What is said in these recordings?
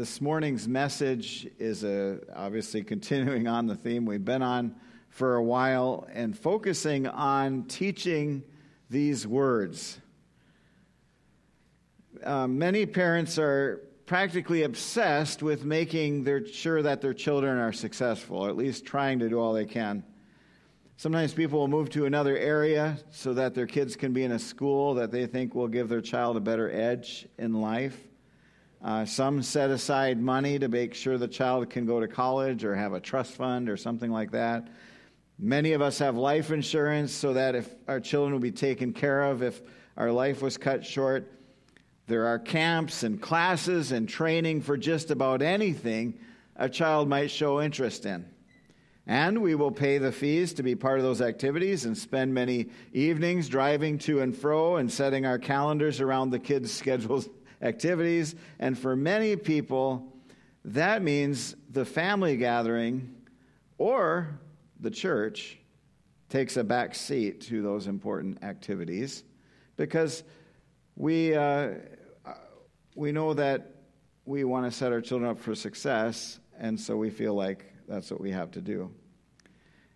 this morning's message is a, obviously continuing on the theme we've been on for a while and focusing on teaching these words. Uh, many parents are practically obsessed with making their, sure that their children are successful, or at least trying to do all they can. Sometimes people will move to another area so that their kids can be in a school that they think will give their child a better edge in life. Uh, some set aside money to make sure the child can go to college or have a trust fund or something like that. Many of us have life insurance so that if our children will be taken care of if our life was cut short. There are camps and classes and training for just about anything a child might show interest in. And we will pay the fees to be part of those activities and spend many evenings driving to and fro and setting our calendars around the kids' schedules, activities. And for many people, that means the family gathering or the church takes a back seat to those important activities because we. Uh, we know that we want to set our children up for success, and so we feel like that's what we have to do.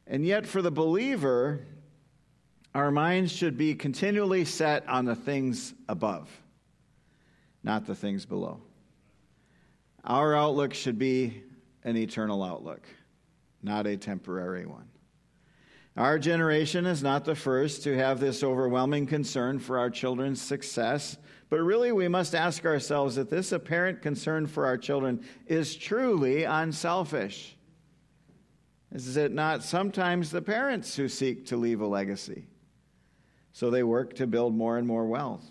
And yet, for the believer, our minds should be continually set on the things above, not the things below. Our outlook should be an eternal outlook, not a temporary one. Our generation is not the first to have this overwhelming concern for our children's success but really, we must ask ourselves if this apparent concern for our children is truly unselfish. Is it not sometimes the parents who seek to leave a legacy? So they work to build more and more wealth.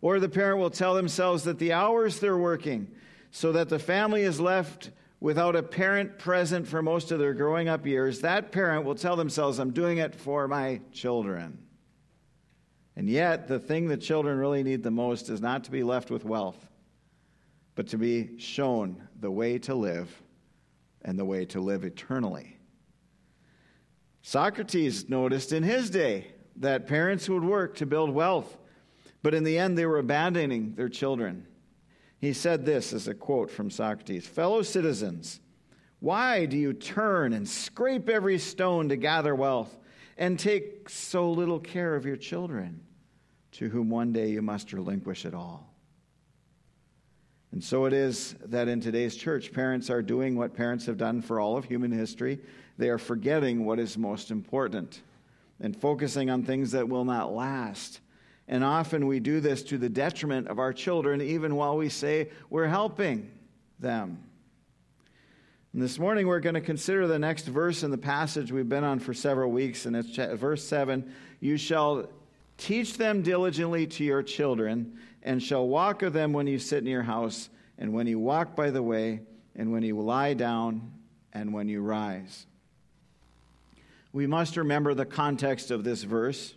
Or the parent will tell themselves that the hours they're working so that the family is left without a parent present for most of their growing up years, that parent will tell themselves, I'm doing it for my children. And yet, the thing that children really need the most is not to be left with wealth, but to be shown the way to live and the way to live eternally. Socrates noticed in his day that parents would work to build wealth, but in the end, they were abandoning their children. He said this as a quote from Socrates Fellow citizens, why do you turn and scrape every stone to gather wealth and take so little care of your children? to whom one day you must relinquish it all. And so it is that in today's church, parents are doing what parents have done for all of human history. They are forgetting what is most important and focusing on things that will not last. And often we do this to the detriment of our children, even while we say we're helping them. And this morning we're going to consider the next verse in the passage we've been on for several weeks, and it's verse 7 You shall Teach them diligently to your children, and shall walk with them when you sit in your house, and when you walk by the way, and when you lie down, and when you rise. We must remember the context of this verse.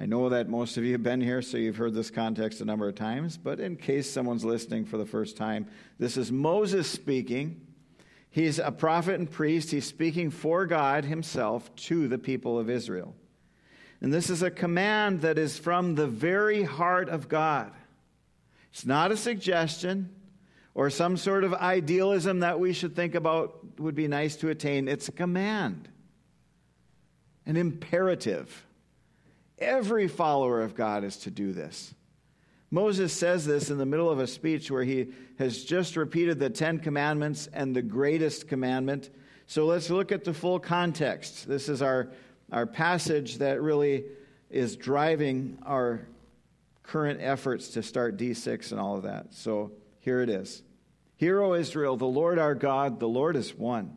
I know that most of you have been here, so you've heard this context a number of times, but in case someone's listening for the first time, this is Moses speaking. He's a prophet and priest. He's speaking for God himself to the people of Israel. And this is a command that is from the very heart of God. It's not a suggestion or some sort of idealism that we should think about would be nice to attain. It's a command, an imperative. Every follower of God is to do this. Moses says this in the middle of a speech where he has just repeated the Ten Commandments and the greatest commandment. So let's look at the full context. This is our our passage that really is driving our current efforts to start D6 and all of that. So here it is Hear, O Israel, the Lord our God, the Lord is one.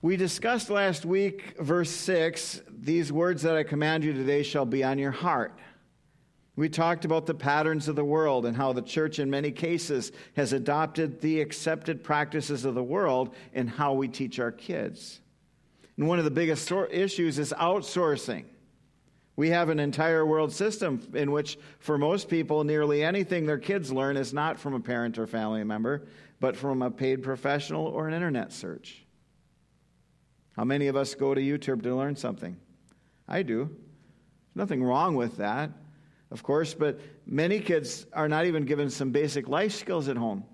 We discussed last week, verse 6 these words that I command you today shall be on your heart. We talked about the patterns of the world and how the church, in many cases, has adopted the accepted practices of the world in how we teach our kids. And one of the biggest issues is outsourcing. We have an entire world system in which, for most people, nearly anything their kids learn is not from a parent or family member, but from a paid professional or an internet search. How many of us go to YouTube to learn something? I do. There's nothing wrong with that of course, but many kids are not even given some basic life skills at home.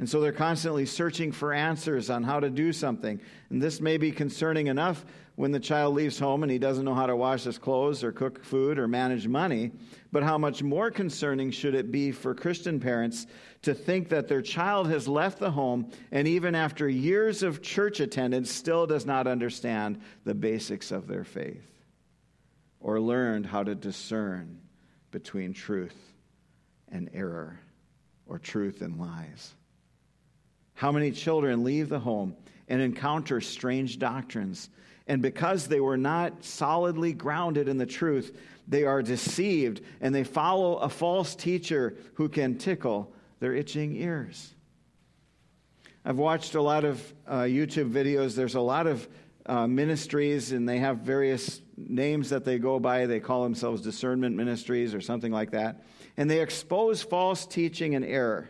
And so they're constantly searching for answers on how to do something. And this may be concerning enough when the child leaves home and he doesn't know how to wash his clothes or cook food or manage money. But how much more concerning should it be for Christian parents to think that their child has left the home and even after years of church attendance still does not understand the basics of their faith or learned how to discern between truth and error or truth and lies. How many children leave the home and encounter strange doctrines? And because they were not solidly grounded in the truth, they are deceived and they follow a false teacher who can tickle their itching ears. I've watched a lot of uh, YouTube videos. There's a lot of uh, ministries, and they have various names that they go by. They call themselves discernment ministries or something like that. And they expose false teaching and error.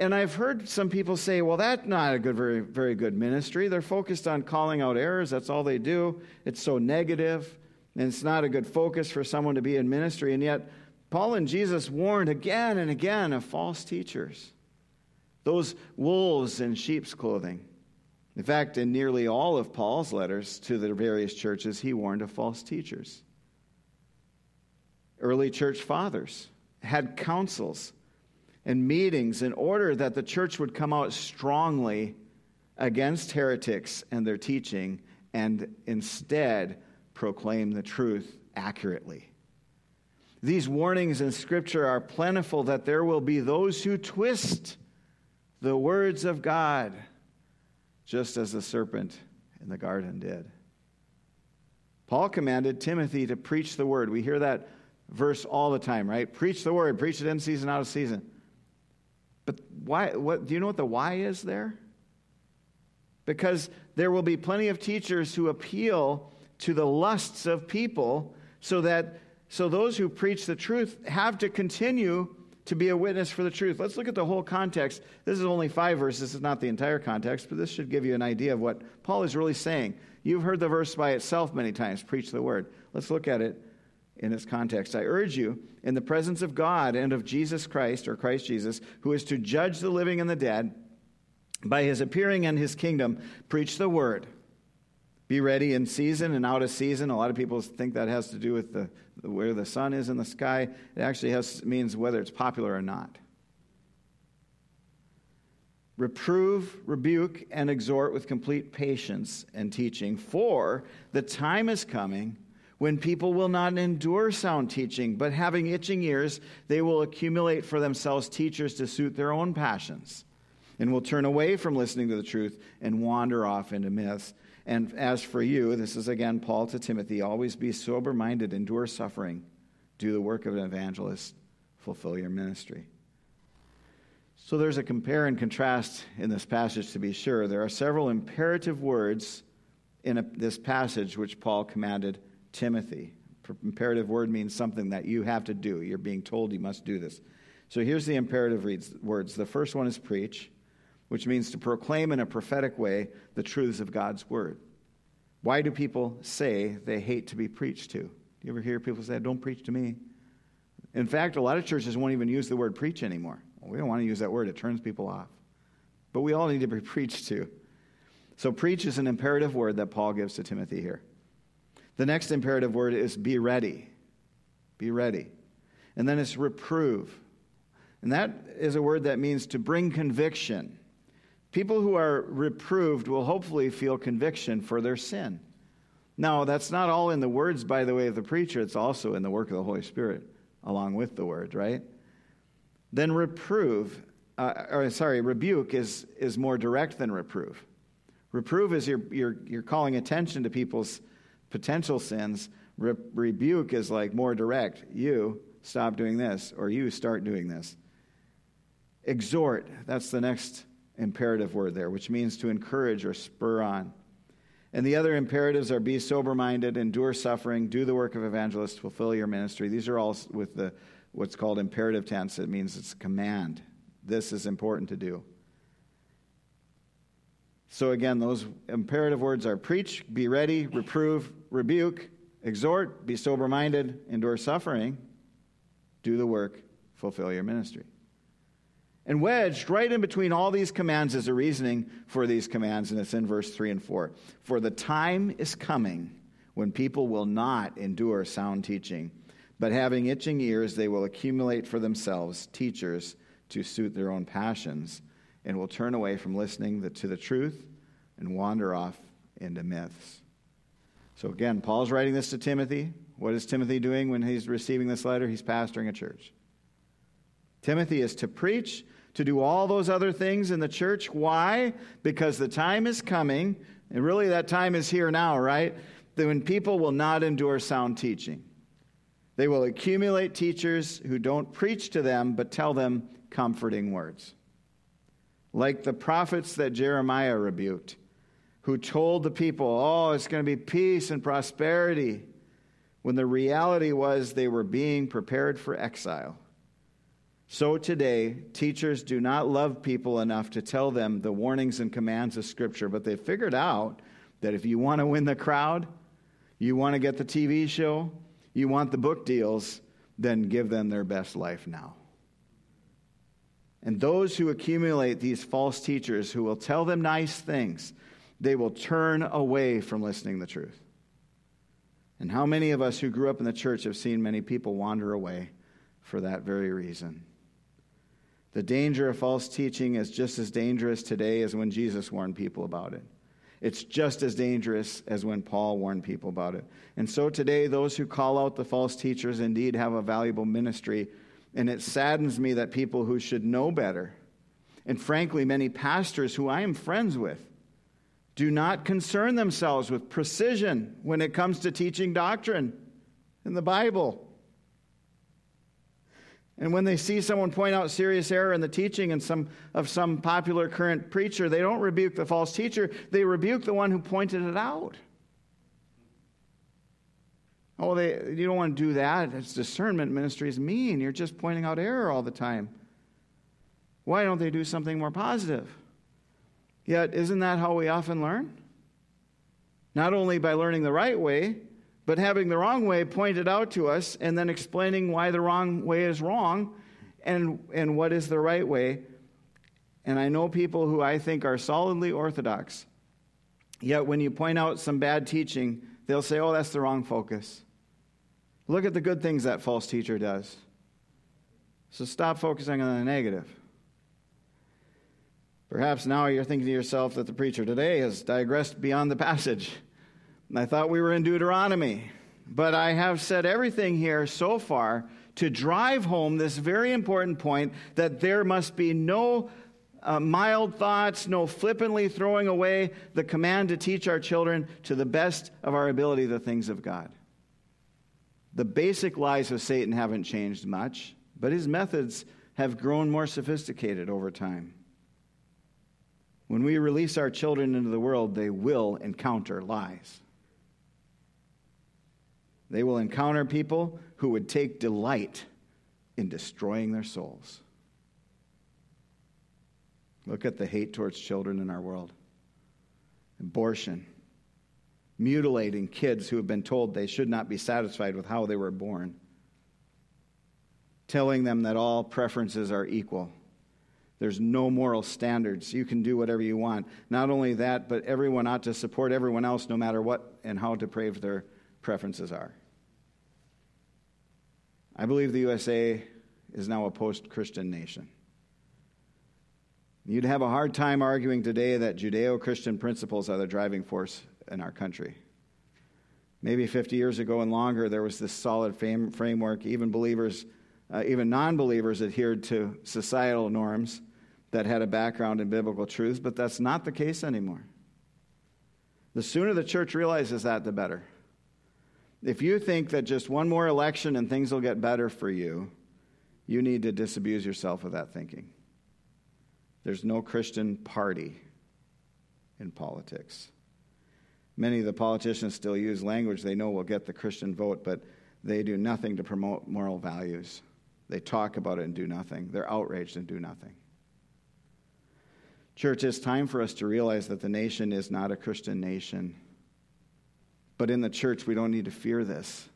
And I've heard some people say, well, that's not a good, very, very good ministry. They're focused on calling out errors. That's all they do. It's so negative, and it's not a good focus for someone to be in ministry. And yet, Paul and Jesus warned again and again of false teachers, those wolves in sheep's clothing. In fact, in nearly all of Paul's letters to the various churches, he warned of false teachers. Early church fathers had councils and meetings in order that the church would come out strongly against heretics and their teaching and instead proclaim the truth accurately. These warnings in Scripture are plentiful that there will be those who twist the words of God just as the serpent in the garden did. Paul commanded Timothy to preach the word. We hear that verse all the time, right? Preach the word, preach it in season, out of season. But why what do you know what the why is there? Because there will be plenty of teachers who appeal to the lusts of people so that so those who preach the truth have to continue to be a witness for the truth. Let's look at the whole context. This is only five verses, this is not the entire context, but this should give you an idea of what Paul is really saying. You've heard the verse by itself many times preach the word. Let's look at it in its context. I urge you, in the presence of God and of Jesus Christ, or Christ Jesus, who is to judge the living and the dead, by his appearing and his kingdom, preach the word. Be ready in season and out of season. A lot of people think that has to do with the, where the sun is in the sky. It actually has, means whether it's popular or not. Reprove, rebuke, and exhort with complete patience and teaching, for the time is coming when people will not endure sound teaching, but having itching ears, they will accumulate for themselves teachers to suit their own passions, and will turn away from listening to the truth and wander off into myths. And as for you, this is again Paul to Timothy always be sober minded, endure suffering, do the work of an evangelist, fulfill your ministry. So there's a compare and contrast in this passage to be sure. There are several imperative words in a, this passage which Paul commanded Timothy. Imperative word means something that you have to do. You're being told you must do this. So here's the imperative words. The first one is preach which means to proclaim in a prophetic way the truths of God's word. Why do people say they hate to be preached to? Do you ever hear people say, Don't preach to me? In fact, a lot of churches won't even use the word preach anymore. We don't want to use that word, it turns people off. But we all need to be preached to. So, preach is an imperative word that Paul gives to Timothy here. The next imperative word is be ready. Be ready. And then it's reprove. And that is a word that means to bring conviction People who are reproved will hopefully feel conviction for their sin. Now, that's not all in the words, by the way, of the preacher, it's also in the work of the Holy Spirit along with the word, right? Then reprove, uh, or sorry, rebuke is, is more direct than reprove. Reprove is you're, you're, you're calling attention to people's potential sins. Re- rebuke is like more direct. You stop doing this, or you start doing this. Exhort, that's the next imperative word there, which means to encourage or spur on. And the other imperatives are be sober minded, endure suffering, do the work of evangelist, fulfill your ministry. These are all with the what's called imperative tense. It means it's a command. This is important to do. So again, those imperative words are preach, be ready, reprove, rebuke, exhort, be sober minded, endure suffering, do the work, fulfill your ministry. And wedged right in between all these commands is a reasoning for these commands, and it's in verse 3 and 4. For the time is coming when people will not endure sound teaching, but having itching ears, they will accumulate for themselves teachers to suit their own passions, and will turn away from listening to the truth and wander off into myths. So, again, Paul's writing this to Timothy. What is Timothy doing when he's receiving this letter? He's pastoring a church. Timothy is to preach, to do all those other things in the church. Why? Because the time is coming, and really that time is here now, right? That when people will not endure sound teaching. They will accumulate teachers who don't preach to them, but tell them comforting words. Like the prophets that Jeremiah rebuked, who told the people, oh, it's going to be peace and prosperity, when the reality was they were being prepared for exile. So today, teachers do not love people enough to tell them the warnings and commands of Scripture, but they figured out that if you want to win the crowd, you want to get the TV show, you want the book deals, then give them their best life now. And those who accumulate these false teachers who will tell them nice things, they will turn away from listening to the truth. And how many of us who grew up in the church have seen many people wander away for that very reason? The danger of false teaching is just as dangerous today as when Jesus warned people about it. It's just as dangerous as when Paul warned people about it. And so today, those who call out the false teachers indeed have a valuable ministry. And it saddens me that people who should know better, and frankly, many pastors who I am friends with, do not concern themselves with precision when it comes to teaching doctrine in the Bible. And when they see someone point out serious error in the teaching and some, of some popular current preacher, they don't rebuke the false teacher, they rebuke the one who pointed it out. Oh, they, you don't want to do that. It's discernment ministry is mean. You're just pointing out error all the time. Why don't they do something more positive? Yet, isn't that how we often learn? Not only by learning the right way, but having the wrong way pointed out to us and then explaining why the wrong way is wrong and, and what is the right way. And I know people who I think are solidly orthodox. Yet when you point out some bad teaching, they'll say, oh, that's the wrong focus. Look at the good things that false teacher does. So stop focusing on the negative. Perhaps now you're thinking to yourself that the preacher today has digressed beyond the passage. I thought we were in Deuteronomy. But I have said everything here so far to drive home this very important point that there must be no uh, mild thoughts, no flippantly throwing away the command to teach our children to the best of our ability the things of God. The basic lies of Satan haven't changed much, but his methods have grown more sophisticated over time. When we release our children into the world, they will encounter lies. They will encounter people who would take delight in destroying their souls. Look at the hate towards children in our world abortion, mutilating kids who have been told they should not be satisfied with how they were born, telling them that all preferences are equal. There's no moral standards. You can do whatever you want. Not only that, but everyone ought to support everyone else no matter what and how depraved their preferences are. I believe the USA is now a post Christian nation. You'd have a hard time arguing today that Judeo Christian principles are the driving force in our country. Maybe 50 years ago and longer, there was this solid framework. Even believers, uh, even non believers, adhered to societal norms that had a background in biblical truth, but that's not the case anymore. The sooner the church realizes that, the better. If you think that just one more election and things will get better for you, you need to disabuse yourself of that thinking. There's no Christian party in politics. Many of the politicians still use language they know will get the Christian vote, but they do nothing to promote moral values. They talk about it and do nothing. They're outraged and do nothing. Church, it's time for us to realize that the nation is not a Christian nation. But in the church, we don't need to fear this.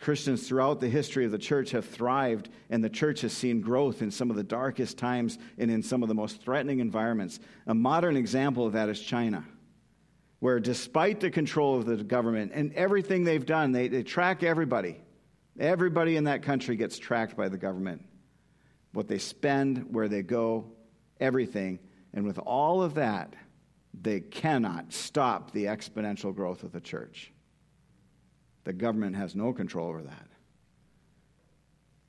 Christians throughout the history of the church have thrived, and the church has seen growth in some of the darkest times and in some of the most threatening environments. A modern example of that is China, where despite the control of the government and everything they've done, they, they track everybody. Everybody in that country gets tracked by the government. What they spend, where they go, everything. And with all of that, they cannot stop the exponential growth of the church. The government has no control over that.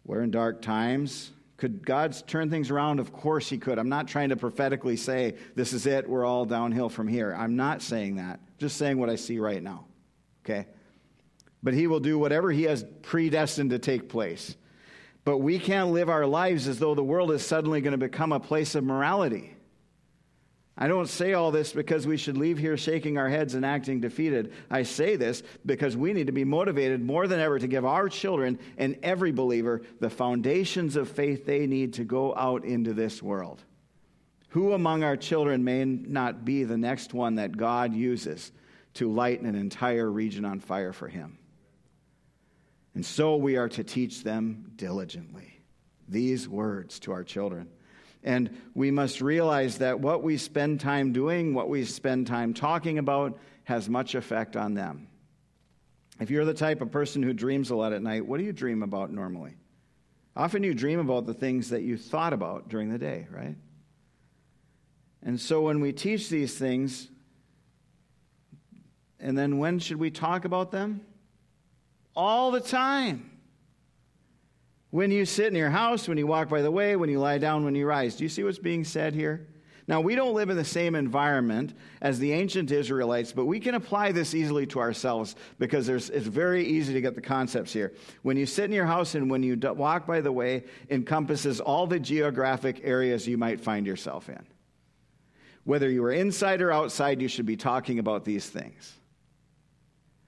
We're in dark times. Could God turn things around? Of course He could. I'm not trying to prophetically say, this is it, we're all downhill from here. I'm not saying that. Just saying what I see right now. Okay? But He will do whatever He has predestined to take place. But we can't live our lives as though the world is suddenly going to become a place of morality. I don't say all this because we should leave here shaking our heads and acting defeated. I say this because we need to be motivated more than ever to give our children and every believer the foundations of faith they need to go out into this world. Who among our children may not be the next one that God uses to light an entire region on fire for Him? And so we are to teach them diligently these words to our children. And we must realize that what we spend time doing, what we spend time talking about, has much effect on them. If you're the type of person who dreams a lot at night, what do you dream about normally? Often you dream about the things that you thought about during the day, right? And so when we teach these things, and then when should we talk about them? All the time. When you sit in your house, when you walk by the way, when you lie down, when you rise. Do you see what's being said here? Now, we don't live in the same environment as the ancient Israelites, but we can apply this easily to ourselves because it's very easy to get the concepts here. When you sit in your house and when you walk by the way, encompasses all the geographic areas you might find yourself in. Whether you are inside or outside, you should be talking about these things.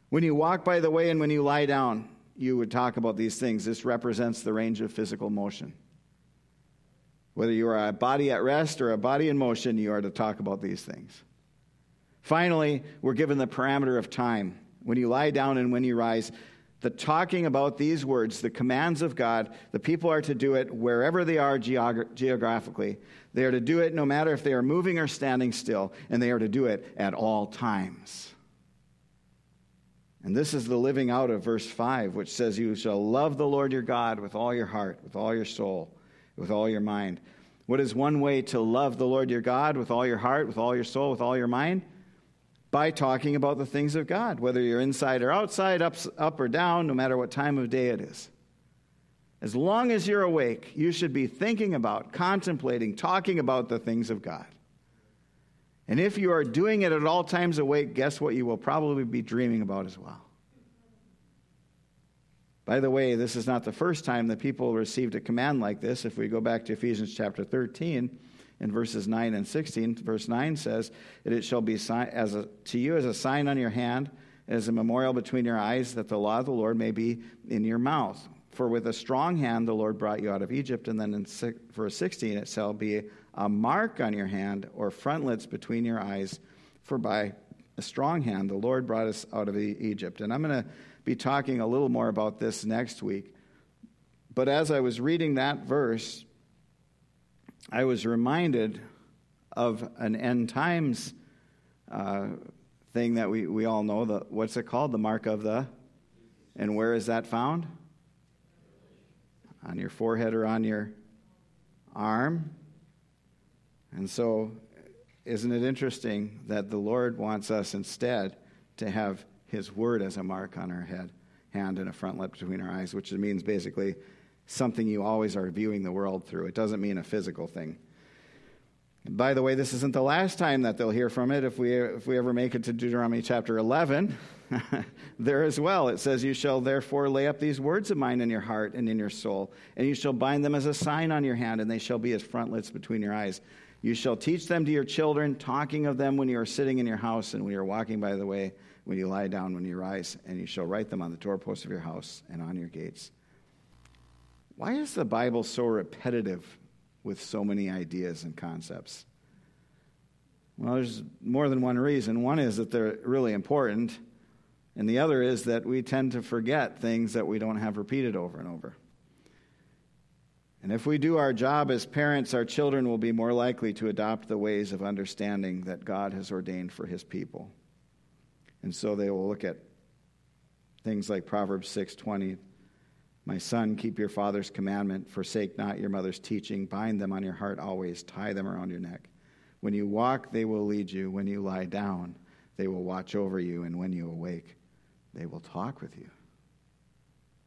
When you walk by the way and when you lie down, you would talk about these things. This represents the range of physical motion. Whether you are a body at rest or a body in motion, you are to talk about these things. Finally, we're given the parameter of time. When you lie down and when you rise, the talking about these words, the commands of God, the people are to do it wherever they are geog- geographically. They are to do it no matter if they are moving or standing still, and they are to do it at all times. And this is the living out of verse 5, which says, You shall love the Lord your God with all your heart, with all your soul, with all your mind. What is one way to love the Lord your God with all your heart, with all your soul, with all your mind? By talking about the things of God, whether you're inside or outside, up, up or down, no matter what time of day it is. As long as you're awake, you should be thinking about, contemplating, talking about the things of God. And if you are doing it at all times awake, guess what you will probably be dreaming about as well? By the way, this is not the first time that people received a command like this. If we go back to Ephesians chapter 13, in verses 9 and 16, verse 9 says, that It shall be as a, to you as a sign on your hand, as a memorial between your eyes, that the law of the Lord may be in your mouth. For with a strong hand the Lord brought you out of Egypt. And then in verse 16, it shall be a mark on your hand or frontlets between your eyes, for by a strong hand the Lord brought us out of Egypt. And I'm going to be talking a little more about this next week. But as I was reading that verse, I was reminded of an end times uh, thing that we, we all know. The, what's it called? The mark of the. And where is that found? On your forehead or on your arm. And so, isn't it interesting that the Lord wants us instead to have His word as a mark on our head, hand, and a frontlet between our eyes, which means basically something you always are viewing the world through. It doesn't mean a physical thing. By the way, this isn't the last time that they'll hear from it. If we, if we ever make it to Deuteronomy chapter 11, there as well. It says, You shall therefore lay up these words of mine in your heart and in your soul, and you shall bind them as a sign on your hand, and they shall be as frontlets between your eyes. You shall teach them to your children, talking of them when you are sitting in your house and when you are walking by the way, when you lie down, when you rise, and you shall write them on the doorposts of your house and on your gates. Why is the Bible so repetitive with so many ideas and concepts? Well, there's more than one reason. One is that they're really important, and the other is that we tend to forget things that we don't have repeated over and over. And if we do our job as parents, our children will be more likely to adopt the ways of understanding that God has ordained for his people. And so they will look at things like Proverbs 6:20, "My son, keep your father's commandment, forsake not your mother's teaching, bind them on your heart always, tie them around your neck." When you walk, they will lead you. When you lie down, they will watch over you. And when you awake, they will talk with you.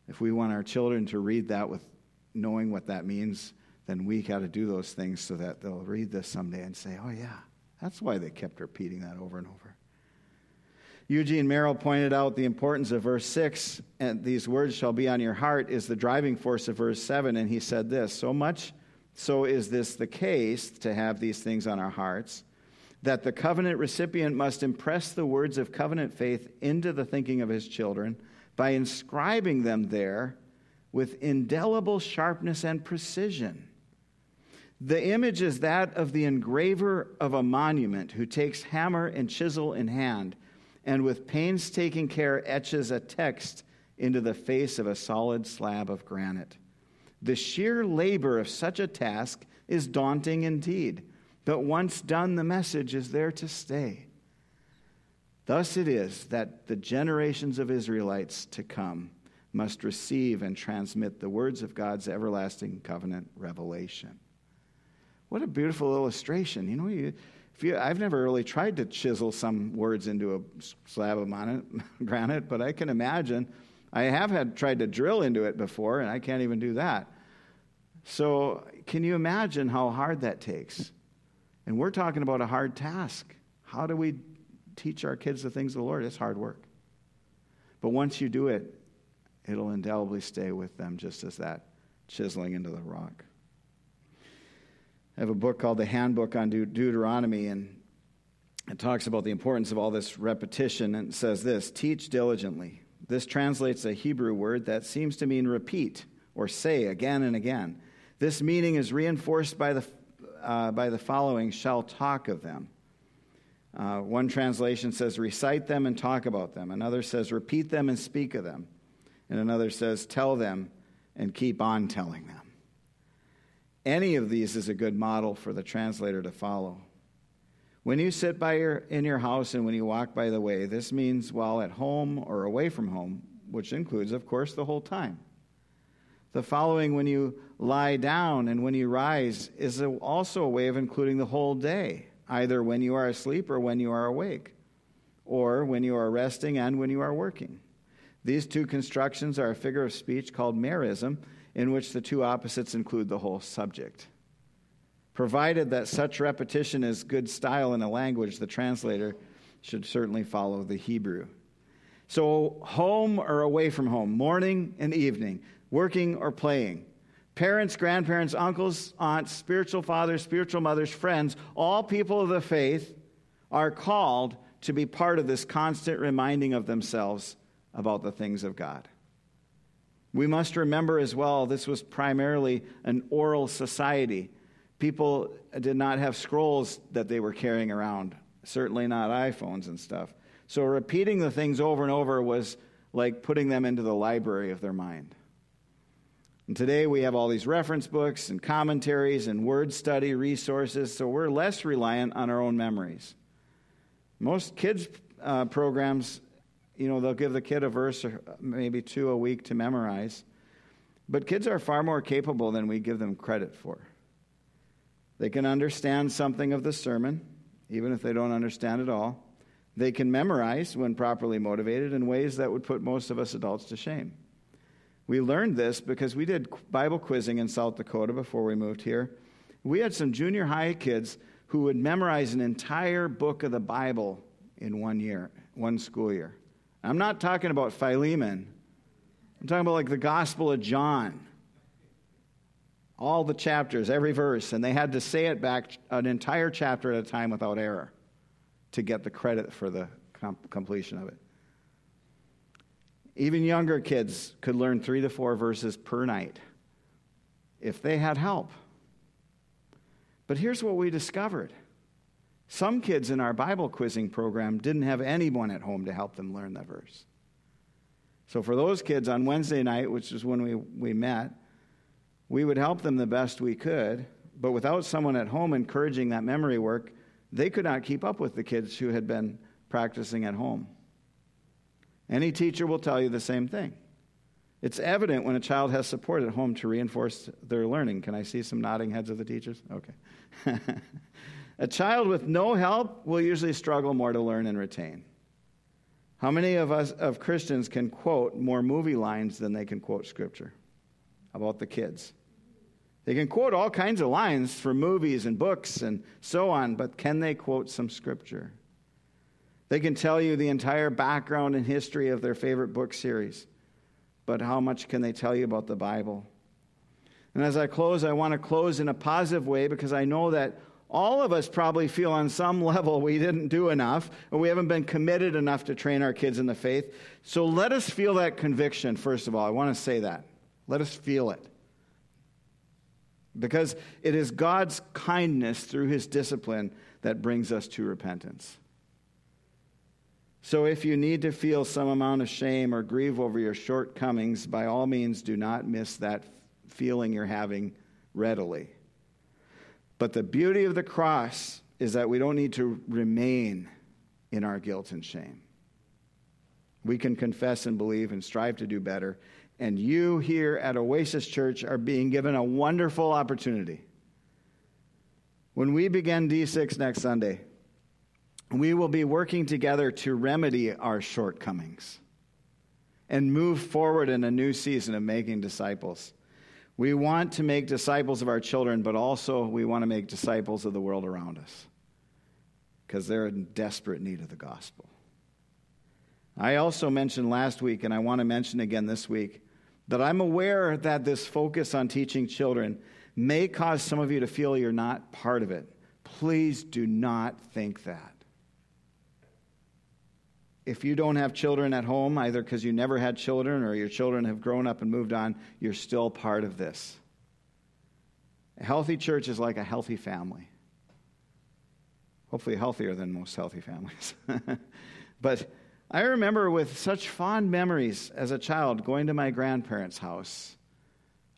If we want our children to read that with knowing what that means, then we got to do those things so that they'll read this someday and say, oh, yeah, that's why they kept repeating that over and over. Eugene Merrill pointed out the importance of verse 6, and these words shall be on your heart, is the driving force of verse 7. And he said this So much so is this the case to have these things on our hearts that the covenant recipient must impress the words of covenant faith into the thinking of his children by inscribing them there with indelible sharpness and precision. The image is that of the engraver of a monument who takes hammer and chisel in hand and with painstaking care etches a text into the face of a solid slab of granite. The sheer labor of such a task is daunting indeed, but once done, the message is there to stay. Thus it is that the generations of Israelites to come must receive and transmit the words of God's everlasting covenant revelation. What a beautiful illustration. You know, you, you, I've never really tried to chisel some words into a slab of granite, but I can imagine I have had tried to drill into it before, and I can't even do that. So, can you imagine how hard that takes? And we're talking about a hard task. How do we teach our kids the things of the Lord? It's hard work. But once you do it, it'll indelibly stay with them, just as that chiseling into the rock. I have a book called The Handbook on De- Deuteronomy, and it talks about the importance of all this repetition and says this teach diligently. This translates a Hebrew word that seems to mean repeat or say again and again. This meaning is reinforced by the, uh, by the following shall talk of them. Uh, one translation says recite them and talk about them. Another says repeat them and speak of them. And another says tell them and keep on telling them. Any of these is a good model for the translator to follow. When you sit by your, in your house and when you walk by the way, this means while at home or away from home, which includes, of course, the whole time. The following, when you lie down and when you rise, is a, also a way of including the whole day, either when you are asleep or when you are awake, or when you are resting and when you are working. These two constructions are a figure of speech called merism, in which the two opposites include the whole subject. Provided that such repetition is good style in a language, the translator should certainly follow the Hebrew. So, home or away from home, morning and evening, working or playing. Parents, grandparents, uncles, aunts, spiritual fathers, spiritual mothers, friends, all people of the faith are called to be part of this constant reminding of themselves about the things of God. We must remember as well, this was primarily an oral society. People did not have scrolls that they were carrying around, certainly not iPhones and stuff. So repeating the things over and over was like putting them into the library of their mind. And today we have all these reference books and commentaries and word study resources, so we're less reliant on our own memories. Most kids' uh, programs you know, they'll give the kid a verse or maybe two a week to memorize. But kids are far more capable than we give them credit for. They can understand something of the sermon, even if they don't understand it all. They can memorize when properly motivated in ways that would put most of us adults to shame. We learned this because we did Bible quizzing in South Dakota before we moved here. We had some junior high kids who would memorize an entire book of the Bible in one year, one school year. I'm not talking about Philemon. I'm talking about like the Gospel of John. All the chapters, every verse, and they had to say it back an entire chapter at a time without error to get the credit for the com- completion of it. Even younger kids could learn three to four verses per night if they had help. But here's what we discovered some kids in our Bible quizzing program didn't have anyone at home to help them learn the verse. So for those kids on Wednesday night, which is when we, we met, we would help them the best we could, but without someone at home encouraging that memory work, they could not keep up with the kids who had been practicing at home. Any teacher will tell you the same thing. It's evident when a child has support at home to reinforce their learning. Can I see some nodding heads of the teachers? Okay. a child with no help will usually struggle more to learn and retain. How many of us of Christians can quote more movie lines than they can quote scripture about the kids? They can quote all kinds of lines from movies and books and so on, but can they quote some scripture? They can tell you the entire background and history of their favorite book series, but how much can they tell you about the Bible? And as I close, I want to close in a positive way because I know that all of us probably feel on some level we didn't do enough or we haven't been committed enough to train our kids in the faith. So let us feel that conviction, first of all. I want to say that. Let us feel it. Because it is God's kindness through his discipline that brings us to repentance. So if you need to feel some amount of shame or grieve over your shortcomings, by all means do not miss that feeling you're having readily. But the beauty of the cross is that we don't need to remain in our guilt and shame. We can confess and believe and strive to do better. And you here at Oasis Church are being given a wonderful opportunity. When we begin D6 next Sunday, we will be working together to remedy our shortcomings and move forward in a new season of making disciples. We want to make disciples of our children, but also we want to make disciples of the world around us because they're in desperate need of the gospel. I also mentioned last week, and I want to mention again this week, that I'm aware that this focus on teaching children may cause some of you to feel you're not part of it. Please do not think that if you don't have children at home, either because you never had children or your children have grown up and moved on, you're still part of this. A healthy church is like a healthy family. Hopefully, healthier than most healthy families. but I remember with such fond memories as a child going to my grandparents' house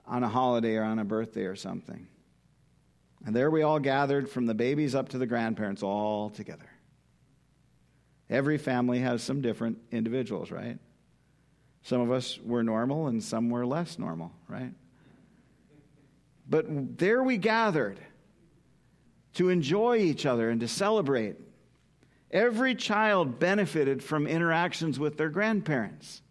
on a holiday or on a birthday or something. And there we all gathered from the babies up to the grandparents all together. Every family has some different individuals, right? Some of us were normal and some were less normal, right? But there we gathered to enjoy each other and to celebrate. Every child benefited from interactions with their grandparents.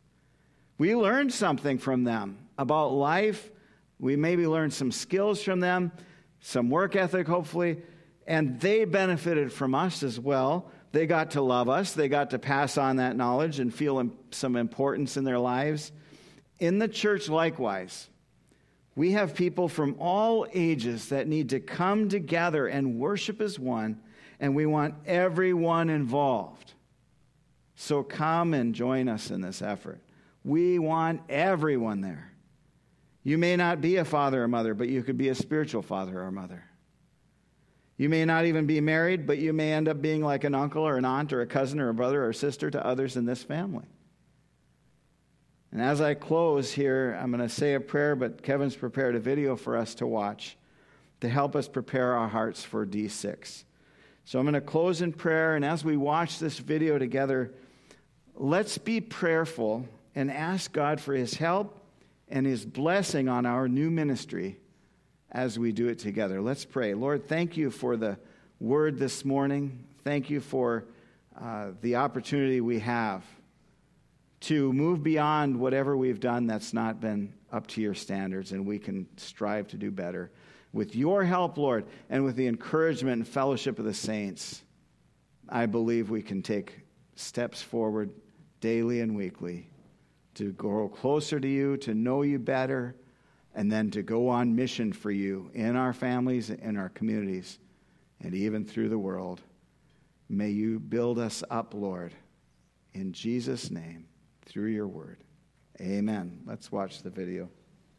We learned something from them about life. We maybe learned some skills from them, some work ethic, hopefully, and they benefited from us as well they got to love us, they got to pass on that knowledge and feel some importance in their lives. In the church, likewise, we have people from all ages that need to come together and worship as one, and we want everyone involved. So come and join us in this effort. We want everyone there. You may not be a father or mother, but you could be a spiritual father or mother. You may not even be married, but you may end up being like an uncle or an aunt or a cousin or a brother or sister to others in this family. And as I close here, I'm going to say a prayer, but Kevin's prepared a video for us to watch to help us prepare our hearts for D6. So I'm going to close in prayer, and as we watch this video together, let's be prayerful and ask God for his help and his blessing on our new ministry as we do it together. Let's pray. Lord, thank you for the word this morning. Thank you for uh, the opportunity we have to move beyond whatever we've done that's not been up to your standards, and we can strive to do better. With your help, Lord, and with the encouragement and fellowship of the saints, I believe we can take steps forward daily and weekly to grow closer to you, to know you better, and then to go on mission for you in our families, in our communities, and even through the world. May you build us up, Lord, in Jesus' name, through your word. Amen. Let's watch the video.